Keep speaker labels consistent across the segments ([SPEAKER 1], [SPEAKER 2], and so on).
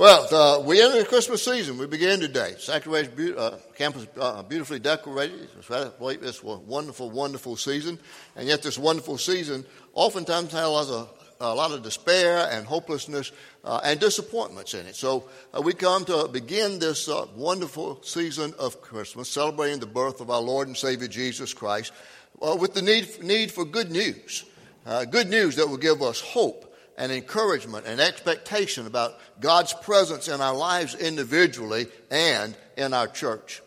[SPEAKER 1] Well, uh, we enter the Christmas season. We begin today. Sanctuary uh, campus uh, beautifully decorated. It's a wonderful, wonderful season. And yet, this wonderful season oftentimes has a, a lot of despair and hopelessness uh, and disappointments in it. So, uh, we come to begin this uh, wonderful season of Christmas, celebrating the birth of our Lord and Savior Jesus Christ, with the need, need for good news. good news that will give us hope and encouragement and expectation about God's presence in our lives individually and in our church.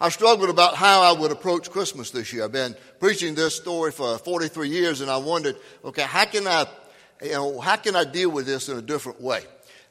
[SPEAKER 1] I struggled about how I would approach Christmas this year. I've been preaching this story for 43 years and I wondered, okay, how can I, you know, how can I deal with this in a different way?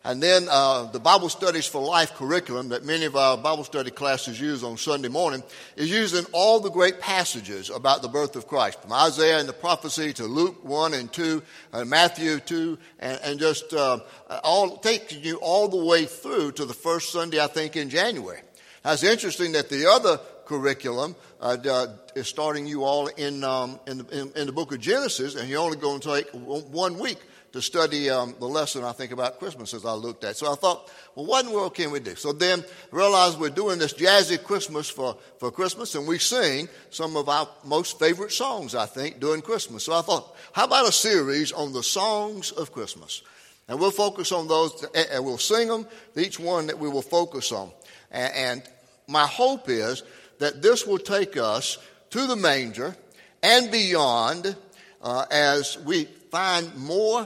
[SPEAKER 1] And then uh, the Bible Studies for Life curriculum that many of our Bible study classes use on Sunday morning is using all the great passages about the birth of Christ, from Isaiah and the prophecy to Luke 1 and 2, and Matthew 2, and, and just uh, all taking you all the way through to the first Sunday, I think, in January. Now, it's interesting that the other curriculum uh, is starting you all in, um, in, in, in the book of Genesis, and you're only going to take one week to study um, the lesson I think about Christmas as I looked at. So I thought, well, what in the world can we do? So then realized we're doing this jazzy Christmas for, for Christmas, and we sing some of our most favorite songs, I think, during Christmas. So I thought, how about a series on the songs of Christmas? And we'll focus on those, and we'll sing them, each one that we will focus on. And my hope is that this will take us to the manger and beyond uh, as we find more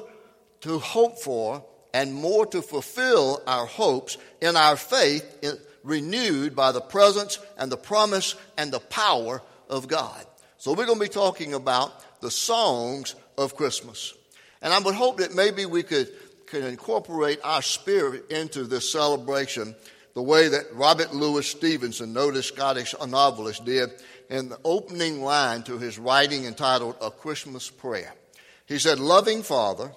[SPEAKER 1] to hope for and more to fulfill our hopes in our faith in, renewed by the presence and the promise and the power of God. So we're going to be talking about the songs of Christmas. And I would hope that maybe we could, could incorporate our spirit into this celebration the way that Robert Louis Stevenson, noted Scottish novelist, did in the opening line to his writing entitled A Christmas Prayer. He said, Loving Father,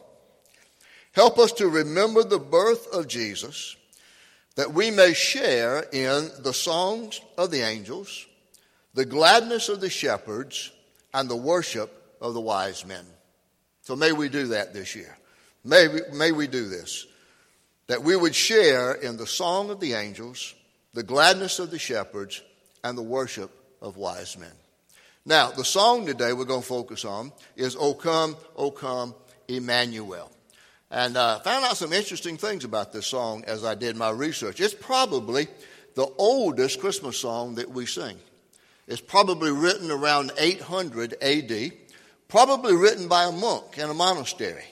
[SPEAKER 1] Help us to remember the birth of Jesus that we may share in the songs of the angels, the gladness of the shepherds, and the worship of the wise men. So may we do that this year. May we, may we do this. That we would share in the song of the angels, the gladness of the shepherds, and the worship of wise men. Now, the song today we're going to focus on is O Come, O Come, Emmanuel. And uh, found out some interesting things about this song as I did my research. It's probably the oldest Christmas song that we sing. It's probably written around 800 AD, probably written by a monk in a monastery.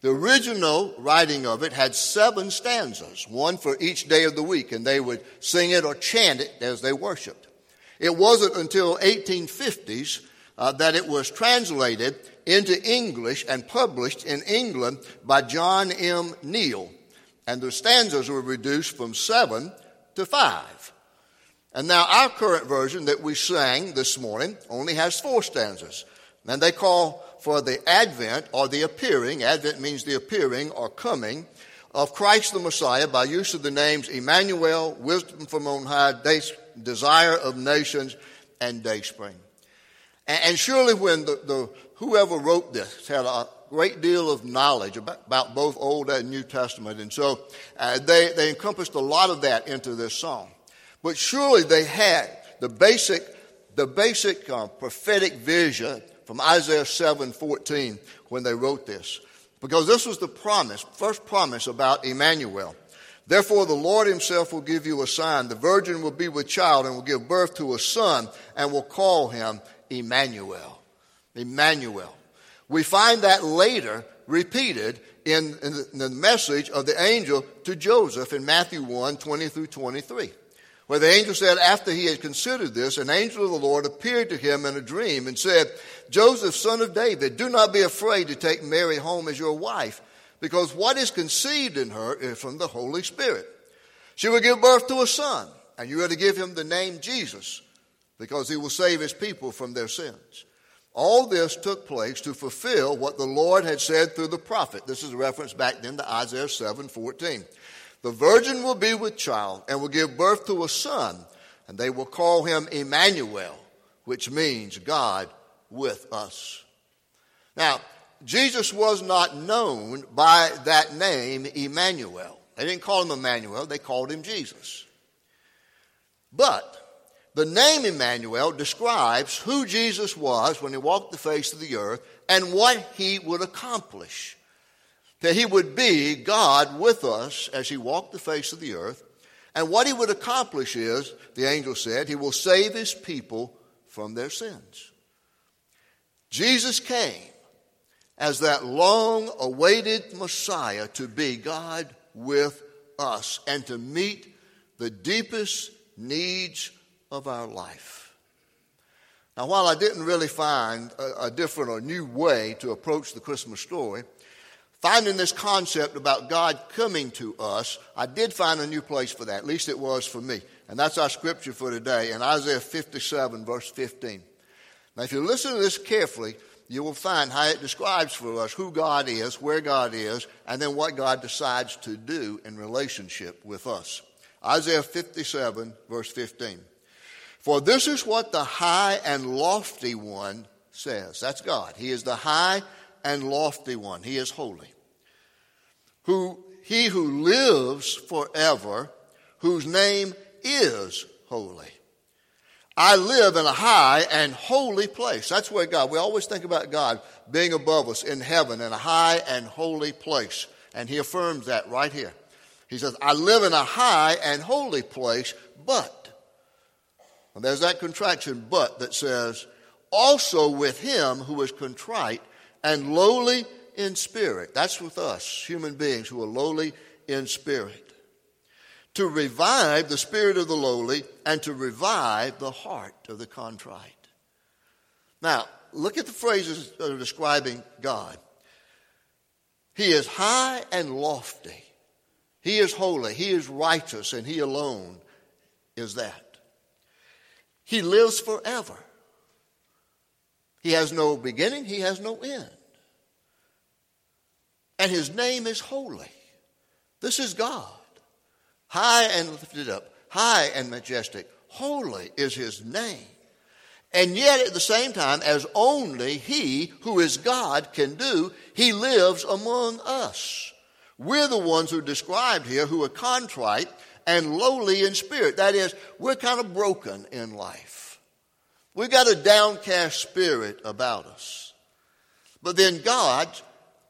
[SPEAKER 1] The original writing of it had seven stanzas, one for each day of the week, and they would sing it or chant it as they worshiped. It wasn't until 1850s uh, that it was translated into English and published in England by John M. Neale. And the stanzas were reduced from seven to five. And now our current version that we sang this morning only has four stanzas. And they call for the advent or the appearing, advent means the appearing or coming, of Christ the Messiah by use of the names Emmanuel, Wisdom from on high, Desire of Nations, and Dayspring. And surely when the, the, whoever wrote this had a great deal of knowledge about, about both Old and New Testament. And so uh, they, they encompassed a lot of that into this song. But surely they had the basic, the basic uh, prophetic vision from Isaiah 7 14 when they wrote this. Because this was the promise, first promise about Emmanuel. Therefore, the Lord himself will give you a sign. The virgin will be with child and will give birth to a son and will call him Emmanuel. Emmanuel. We find that later repeated in, in, the, message of the angel to Joseph in Matthew 1 20 through 23, where the angel said, after he had considered this, an angel of the Lord appeared to him in a dream and said, Joseph, son of David, do not be afraid to take Mary home as your wife, because what is conceived in her is from the Holy Spirit. She will give birth to a son, and you are to give him the name Jesus because he will save his people from their sins. All this took place to fulfill what the Lord had said through the prophet. This is a reference back then to Isaiah 7:14. The virgin will be with child and will give birth to a son, and they will call him Emmanuel, which means God with us. Now, Jesus was not known by that name, Emmanuel. They didn't call him Emmanuel, they called him Jesus. But the name Emmanuel describes who Jesus was when he walked the face of the earth and what he would accomplish. That he would be God with us as he walked the face of the earth. And what he would accomplish is, the angel said, he will save his people from their sins. Jesus came as that long awaited Messiah to be God with us and to meet the deepest needs of our life. Now, while I didn't really find a, a, different or new way to approach the Christmas story, finding this concept about God coming to us, I did find a new place for that. At least it was for me. And that's our scripture for today in Isaiah 57, verse 15. Now, if you listen to this carefully, you will find how it describes for us who God is, where God is, and then what God decides to do in relationship with us. Isaiah 57, verse 15. For this is what the high and lofty one says. That's God. He is the high and lofty one. He is holy. Who, he who lives forever, whose name is holy. I live in a high and holy place. That's where God, we always think about God being above us in heaven in a high and holy place. And he affirms that right here. He says, I live in a high and holy place, but and there's that contraction, but, that says, also with him who is contrite and lowly in spirit. That's with us, human beings who are lowly in spirit. To revive the spirit of the lowly and to revive the heart of the contrite. Now, look at the phrases that are describing God. He is high and lofty. He is holy. He is righteous, and He alone is that. He lives forever. He has no beginning, he has no end. And his name is holy. This is God. High and lifted up, high and majestic. Holy is his name. And yet, at the same time, as only he who is God can do, he lives among us. We're the ones who are described here who are contrite and lowly in spirit. That is, we're kind of broken in life. We've got a downcast spirit about us. But then God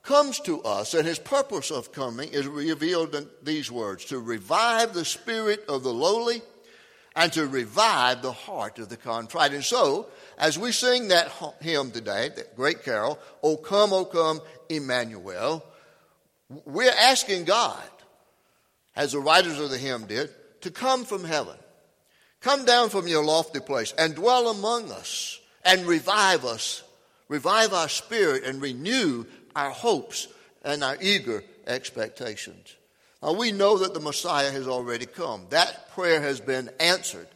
[SPEAKER 1] comes to us, and his purpose of coming is revealed in these words to revive the spirit of the lowly and to revive the heart of the contrite. And so, as we sing that hymn today, that great carol, O come, O come, Emmanuel, we're asking God as the writers of the hymn did, to come from heaven. Come down from your lofty place and dwell among us and revive us, revive our spirit and renew our hopes and our eager expectations. Now, we know that the Messiah has already come. That prayer has been answered.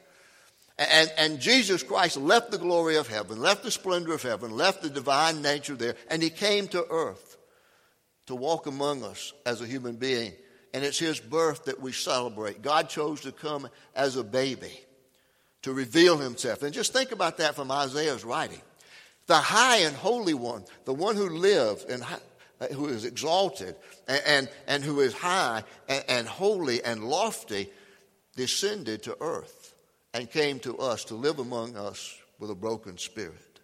[SPEAKER 1] And, and Jesus Christ left the glory of heaven, left the splendor of heaven, left the divine nature there, and he came to earth to walk among us as a human being and it's his birth that we celebrate. God chose to come as a baby to reveal himself. And just think about that from Isaiah's writing. The high and holy one, the one who lives and uh, who is exalted and, and, and who is high and, and holy and lofty, descended to earth and came to us to live among us with a broken spirit.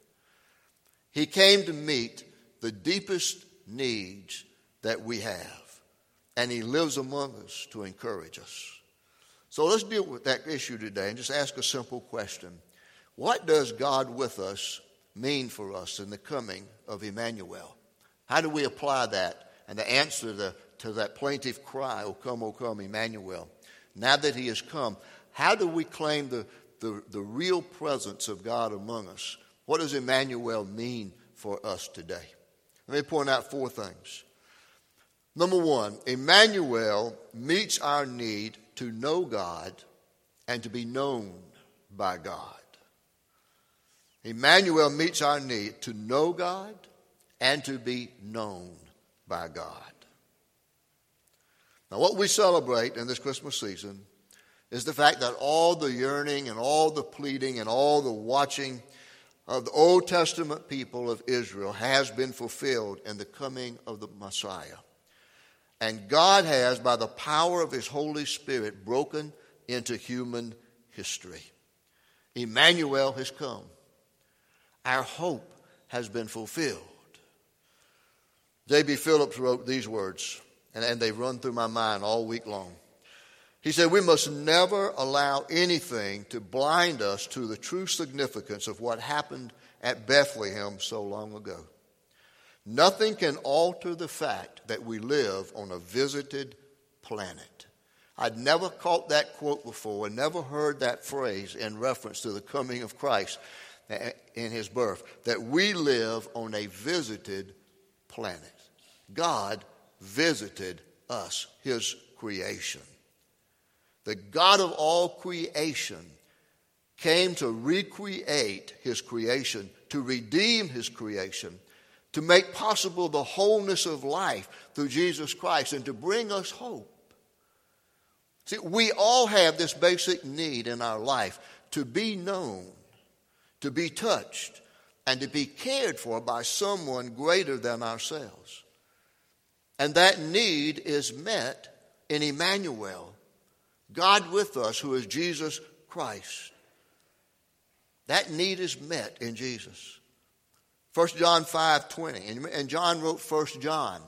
[SPEAKER 1] He came to meet the deepest needs that we have and He lives among us to encourage us. So let's deal with that issue today and just ask a simple question What does God with us mean for us in the coming of Emmanuel? How do we apply that? And the answer to, to that plaintive cry, O come, O come, Emmanuel. Now that He has come, how do we claim the, the, the real presence of God among us? What does Emmanuel mean for us today? Let me point out four things. Number one, Emmanuel meets our need to know God and to be known by God. Emmanuel meets our need to know God and to be known by God. Now, what we celebrate in this Christmas season is the fact that all the yearning and all the pleading and all the watching of the Old Testament people of Israel has been fulfilled in the coming of the Messiah. And God has, by the power of His Holy Spirit, broken into human history. Emmanuel has come. Our hope has been fulfilled. J.B. Phillips wrote these words, and, and they run through my mind all week long. He said, We must never allow anything to blind us to the true significance of what happened at Bethlehem so long ago. Nothing can alter the fact that we live on a visited planet. I'd never caught that quote before and never heard that phrase in reference to the coming of Christ eh, eh, in his birth, that we live on a visited planet. God visited us, his creation. The God of all creation came to recreate his creation, to redeem his creation, to make possible the wholeness of life through Jesus Christ, and to bring us hope. See, we all have this basic need in our life to be known, to be touched, and to be cared for by someone greater than ourselves. And that need is met in Emmanuel, God with us, who is Jesus Christ. That need is met in Jesus. 1 John 5 20. And John wrote 1 John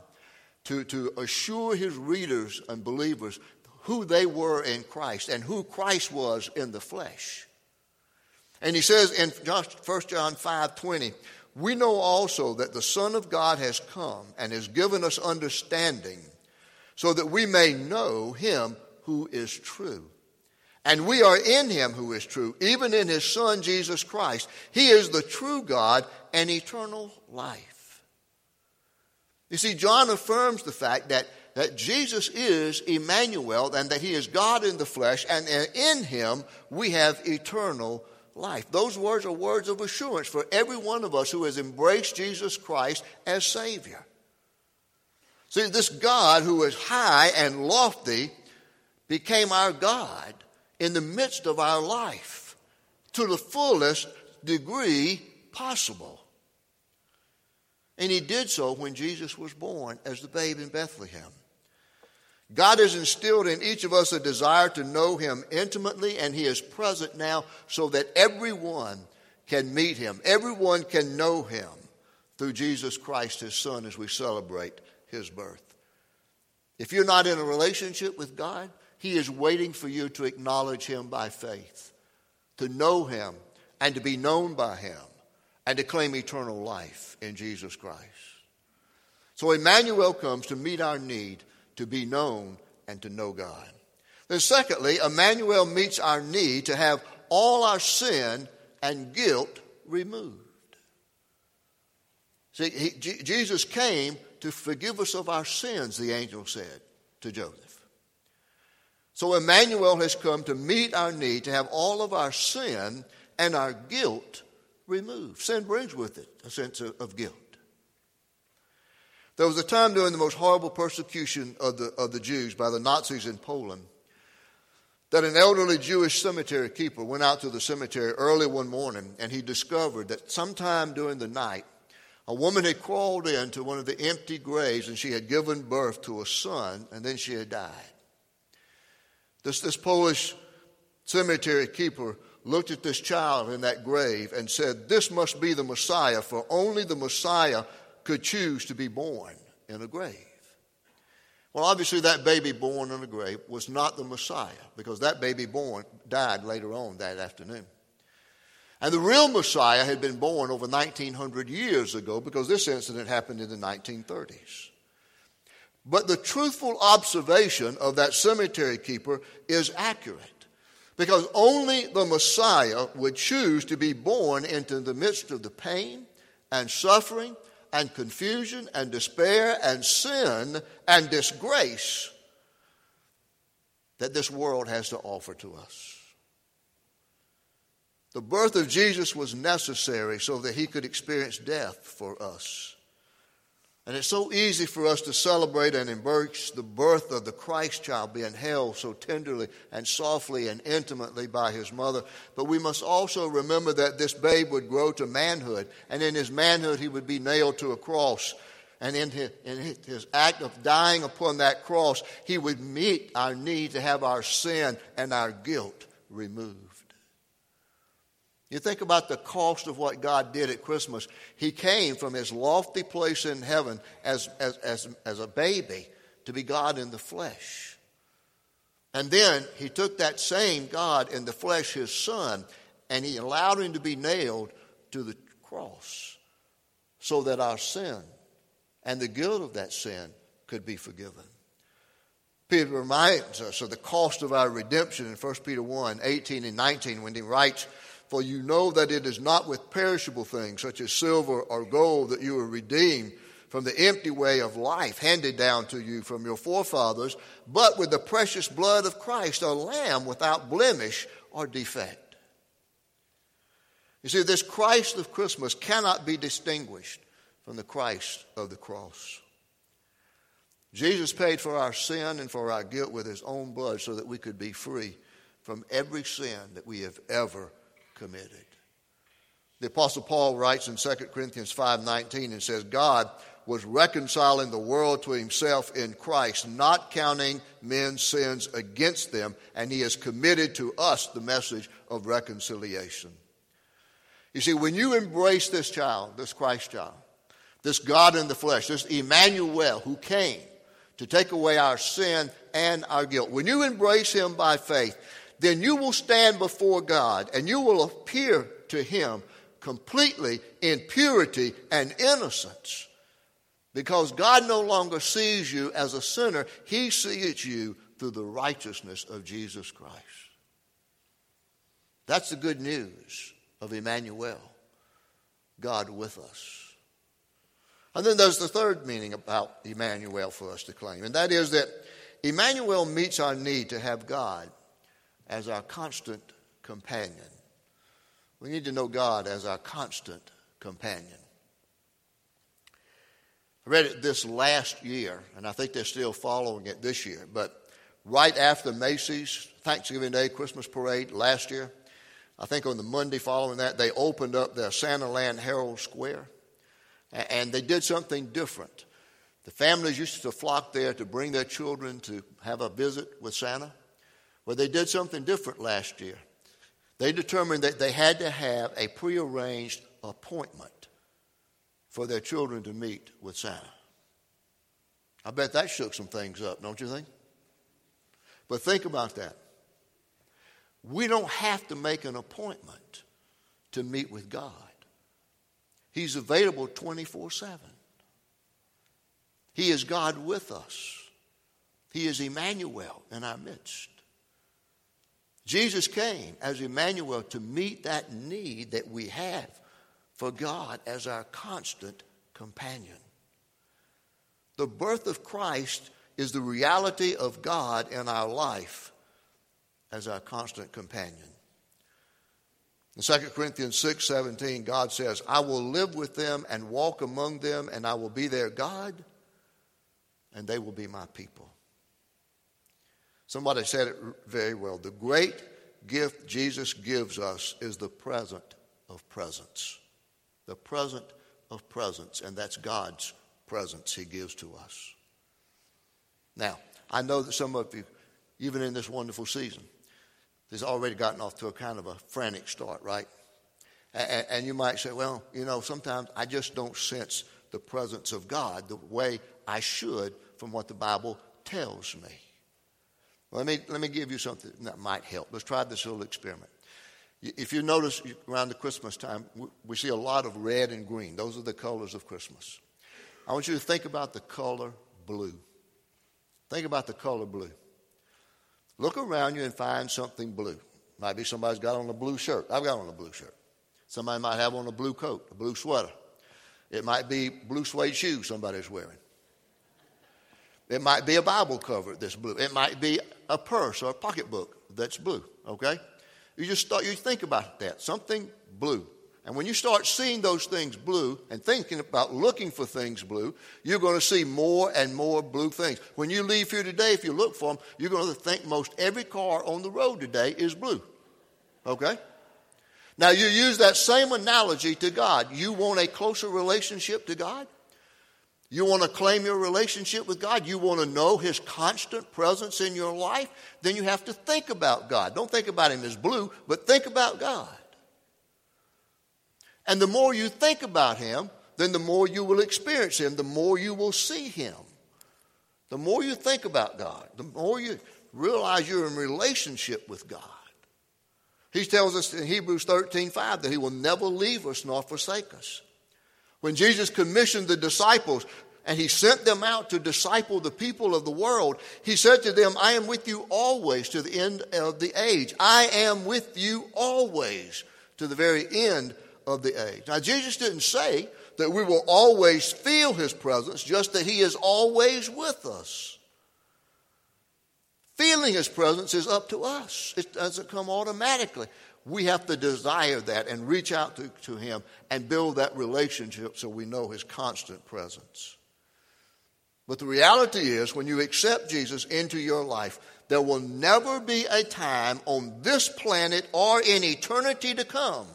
[SPEAKER 1] to, to assure his readers and believers who they were in Christ and who Christ was in the flesh. And he says in 1 John 5 20, we know also that the Son of God has come and has given us understanding so that we may know him who is true. And we are in him who is true, even in his Son Jesus Christ. He is the true God and eternal life. You see, John affirms the fact that, that Jesus is Emmanuel and that he is God in the flesh, and in him we have eternal life. Those words are words of assurance for every one of us who has embraced Jesus Christ as Savior. See, this God who is high and lofty became our God in the midst of our life to the fullest degree possible. And he did so when Jesus was born as the babe in Bethlehem. God has instilled in each of us a desire to know Him intimately, and He is present now so that everyone can meet Him. Everyone can know Him through Jesus Christ, His Son, as we celebrate His birth. If you're not in a relationship with God, He is waiting for you to acknowledge Him by faith, to know Him, and to be known by Him, and to claim eternal life in Jesus Christ. So Emmanuel comes to meet our need to be known and to know God. Then, secondly, Emmanuel meets our need to have all our sin and guilt removed. See, he, G- Jesus came to forgive us of our sins, the angel said to Joseph. So Emmanuel has come to meet our need to have all of our sin and our guilt removed. Sin brings with it a sense of, guilt. There was a time during the most horrible persecution of the, of the Jews by the Nazis in Poland that an elderly Jewish cemetery keeper went out to the cemetery early one morning and he discovered that sometime during the night, a woman had crawled into one of the empty graves and she had given birth to a son and then she had died. This, this Polish cemetery keeper looked at this child in that grave and said, This must be the Messiah, for only the Messiah could choose to be born in a grave. Well, obviously, that baby born in a grave was not the Messiah because that baby born died later on that afternoon. And the real Messiah had been born over 1900 years ago because this incident happened in the 1930s. But the truthful observation of that cemetery keeper is accurate because only the Messiah would choose to be born into the midst of the pain and suffering and confusion and despair and sin and disgrace that this world has to offer to us. The birth of Jesus was necessary so that he could experience death for us. And it's so easy for us to celebrate and embrace the birth of the Christ child being held so tenderly and softly and intimately by his mother. But we must also remember that this babe would grow to manhood, and in his manhood, he would be nailed to a cross. And in his, in his, act of dying upon that cross, he would meet our need to have our sin and our guilt removed. You think about the cost of what God did at Christmas. He came from his lofty place in heaven as, as, as, as a baby to be God in the flesh. And then he took that same God in the flesh, his son, and he allowed him to be nailed to the cross so that our sin and the guilt of that sin could be forgiven. Peter reminds us of the cost of our redemption in 1 Peter 1 18 and 19 when he writes, For you know that it is not with perishable things such as silver or gold that you are redeemed from the empty way of life handed down to you from your forefathers, but with the precious blood of Christ, a lamb without blemish or defect. You see, this Christ of Christmas cannot be distinguished from the Christ of the cross. Jesus paid for our sin and for our guilt with his own blood so that we could be free from every sin that we have ever committed. The apostle Paul writes in 2 Corinthians 5:19 and says God was reconciling the world to himself in Christ, not counting men's sins against them, and he has committed to us the message of reconciliation. You see, when you embrace this child, this Christ child, this God in the flesh, this Emmanuel who came to take away our sin and our guilt. When you embrace Him by faith, then you will stand before God and you will appear to Him completely in purity and innocence. Because God no longer sees you as a sinner, He sees you through the righteousness of Jesus Christ. That's the good news of Emmanuel, God with us. And then there's the third meaning about Emmanuel for us to claim, and that is that Emmanuel meets our need to have God as our constant companion. We need to know God as our constant companion. I read it this last year, and I think they're still following it this year, but right after Macy's Thanksgiving Day Christmas parade last year, I think on the Monday following that, they opened up their Santa Land Herald Square and they did something different. The families used to flock there to bring their children to have a visit with Santa. Well, they did something different last year. They determined that they had to have a prearranged appointment for their children to meet with Santa. I bet that shook some things up, don't you think? But think about that. We don't have to make an appointment to meet with God. He's available 24 7. He is God with us. He is Emmanuel in our midst. Jesus came as Emmanuel to meet that need that we have for God as our constant companion. The birth of Christ is the reality of God in our life as our constant companion. In 2 Corinthians 6 17, God says, I will live with them and walk among them, and I will be their God, and they will be my people. Somebody said it very well. The great gift Jesus gives us is the present of presence. The present of presence, and that's God's presence He gives to us. Now, I know that some of you, even in this wonderful season, has already gotten off to a kind of a frantic start, right? And, and you might say, well, you know, sometimes I just don't sense the presence of God the way I should from what the Bible tells me. Let me, let me give you something that might help. Let's try this little experiment. If you notice around the Christmas time, we see a lot of red and green. Those are the colors of Christmas. I want you to think about the color blue. Think about the color blue. Look around you and find something blue. Might be somebody's got on a blue shirt. I've got on a blue shirt. Somebody might have on a blue coat, a blue sweater. It might be blue suede shoes somebody's wearing. It might be a Bible cover that's blue. It might be a purse or a pocketbook that's blue, okay? You just start, you think about that. Something blue. And when you start seeing those things blue and thinking about looking for things blue, you're going to see more and more blue things. When you leave here today, if you look for them, you're going to think most every car on the road today is blue. Okay? Now, you use that same analogy to God. You want a closer relationship to God? You want to claim your relationship with God? You want to know His constant presence in your life? Then you have to think about God. Don't think about Him as blue, but think about God. And the more you think about Him, then the more you will experience Him, the more you will see Him. The more you think about God, the more you realize you're in relationship with God. He tells us in Hebrews 13 5 that He will never leave us nor forsake us. When Jesus commissioned the disciples and He sent them out to disciple the people of the world, He said to them, I am with you always to the end of the age. I am with you always to the very end of the age. Now, Jesus didn't say that we will always feel His presence, just that He is always with us. Feeling His presence is up to us, it doesn't come automatically. We have to desire that and reach out to, to Him and build that relationship so we know His constant presence. But the reality is, when you accept Jesus into your life, there will never be a time on this planet or in eternity to come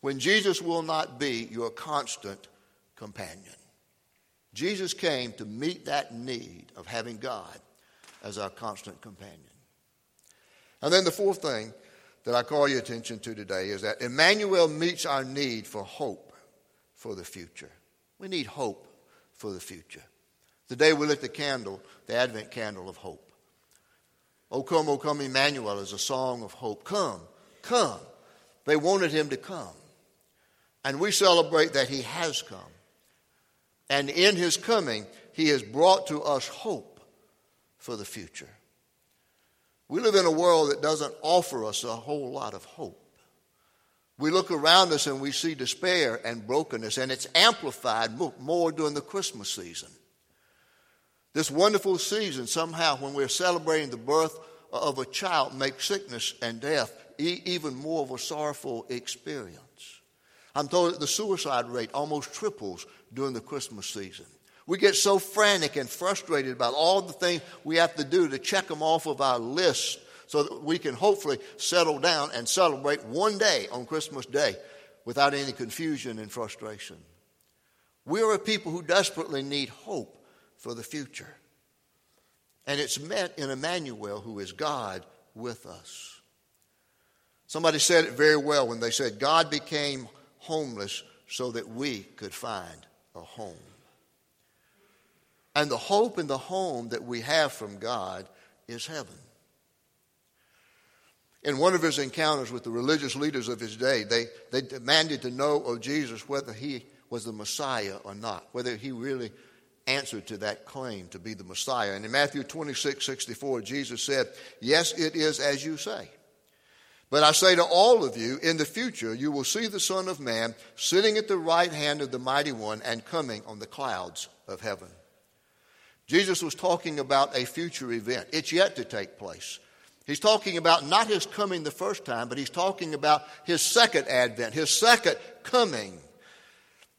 [SPEAKER 1] when Jesus will not be your constant companion. Jesus came to meet that need of having God as our constant companion. And then the fourth thing that I call your attention to today is that Emmanuel meets our need for hope for the future. We need hope for the future. Today we lit the candle, the Advent candle of hope. O come, O come, Emmanuel is a song of hope. Come, come. They wanted him to come. And we celebrate that he has come. And in his coming, he has brought to us hope for the future. We live in a world that doesn't offer us a whole lot of hope. We look around us and we see despair and brokenness, and it's amplified more during the Christmas season. This wonderful season, somehow, when we're celebrating the birth of a child, makes sickness and death even more of a sorrowful experience. I'm told that the suicide rate almost triples during the Christmas season. We get so frantic and frustrated about all the things we have to do to check them off of our list so that we can hopefully settle down and celebrate one day on Christmas Day without any confusion and frustration. We are a people who desperately need hope for the future. And it's met in Emmanuel, who is God with us. Somebody said it very well when they said, God became homeless so that we could find a home. And the hope and the home that we have from God is heaven. In one of his encounters with the religious leaders of his day, they, they demanded to know of Jesus whether he was the Messiah or not, whether he really answered to that claim to be the Messiah. And in Matthew 26 64, Jesus said, Yes, it is as you say. But I say to all of you, in the future you will see the Son of Man sitting at the right hand of the Mighty One and coming on the clouds of heaven. Jesus was talking about a future event. It's yet to take place. He's talking about not his coming the first time, but he's talking about his second advent, his second coming.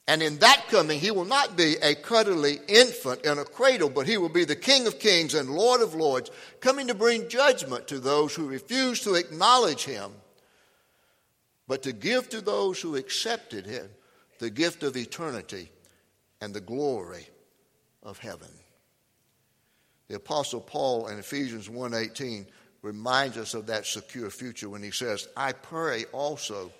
[SPEAKER 1] And in that coming, he will not be a cuddly infant in a cradle, but he will be the King of kings and Lord of lords, coming to bring judgment to those who refuse to acknowledge him, but to give to those who accepted him the gift of eternity and the glory of heaven. The apostle Paul in Ephesians 1:18 reminds us of that secure future when he says, "I pray also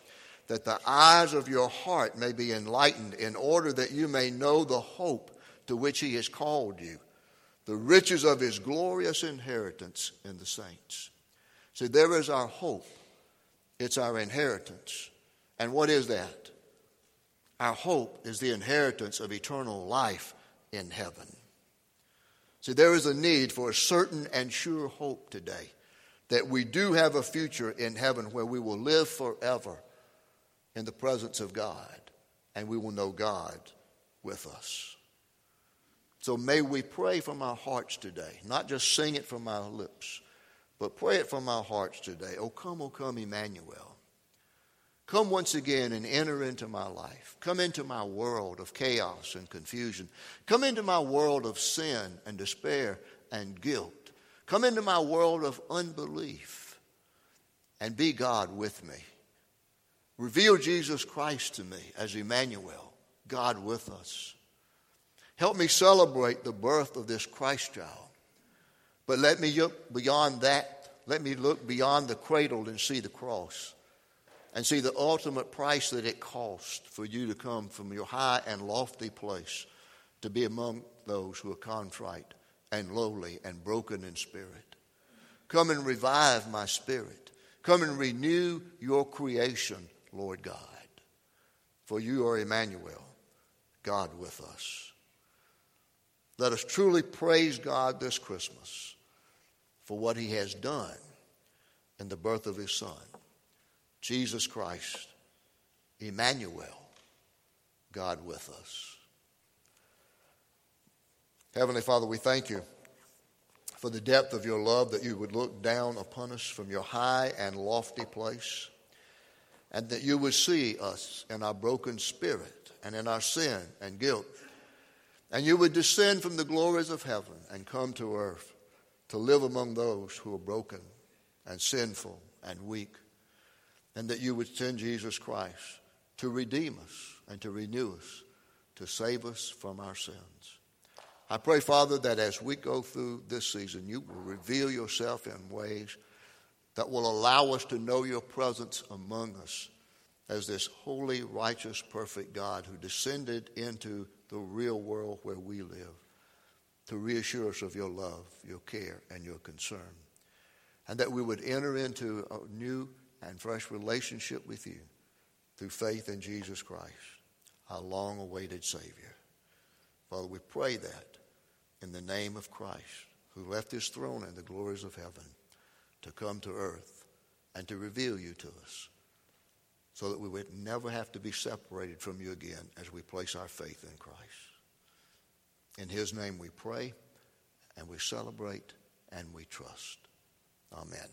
[SPEAKER 1] that the eyes of your heart may be enlightened in order that you may know the hope to which he has called you, the riches of his glorious inheritance in the saints." See, there is our hope. It's our inheritance. And what is that? Our hope is the inheritance of eternal life in heaven. See, there is a need for a certain and sure hope today that we do have a future in heaven where we will live forever in the presence of God and we will know God with us. So may we pray from our hearts today, not just sing it from our lips, but pray it from our hearts today. Oh, come, oh, come, Emmanuel. Come once again and enter into my life. Come into my world of chaos and confusion. Come into my world of sin and despair and guilt. Come into my world of unbelief and be God with me. Reveal Jesus Christ to me as Emmanuel, God with us. Help me celebrate the birth of this Christ child. But let me look beyond that. Let me look beyond the cradle and see the cross and see the ultimate price that it cost for you to come from your high and lofty place to be among those who are contrite and lowly and broken in spirit. Come and revive my spirit. Come and renew your creation, Lord God. For you are Emmanuel, God with us. Let us truly praise God this Christmas for what he has done in the birth of his Son, Jesus Christ, Emmanuel, God with us. Heavenly Father, we thank you for the depth of your love that you would look down upon us from your high and lofty place, and that you would see us in our broken spirit and in our sin and guilt, and you would descend from the glories of heaven and come to earth to live among those who are broken and sinful and weak, and that you would send Jesus Christ to redeem us and to renew us, to save us from our sins. I pray, Father, that as we go through this season, you will reveal yourself in ways that will allow us to know your presence among us as this holy, righteous, perfect God who descended into the real world where we live to reassure us of your love, your care, and your concern. And that we would enter into a new and fresh relationship with you through faith in Jesus Christ, our long awaited Savior. Father, we pray that in the name of Christ, who left his throne in the glories of heaven to come to earth and to reveal you to us so that we would never have to be separated from you again as we place our faith in Christ. In his name we pray and we celebrate and we trust. Amen.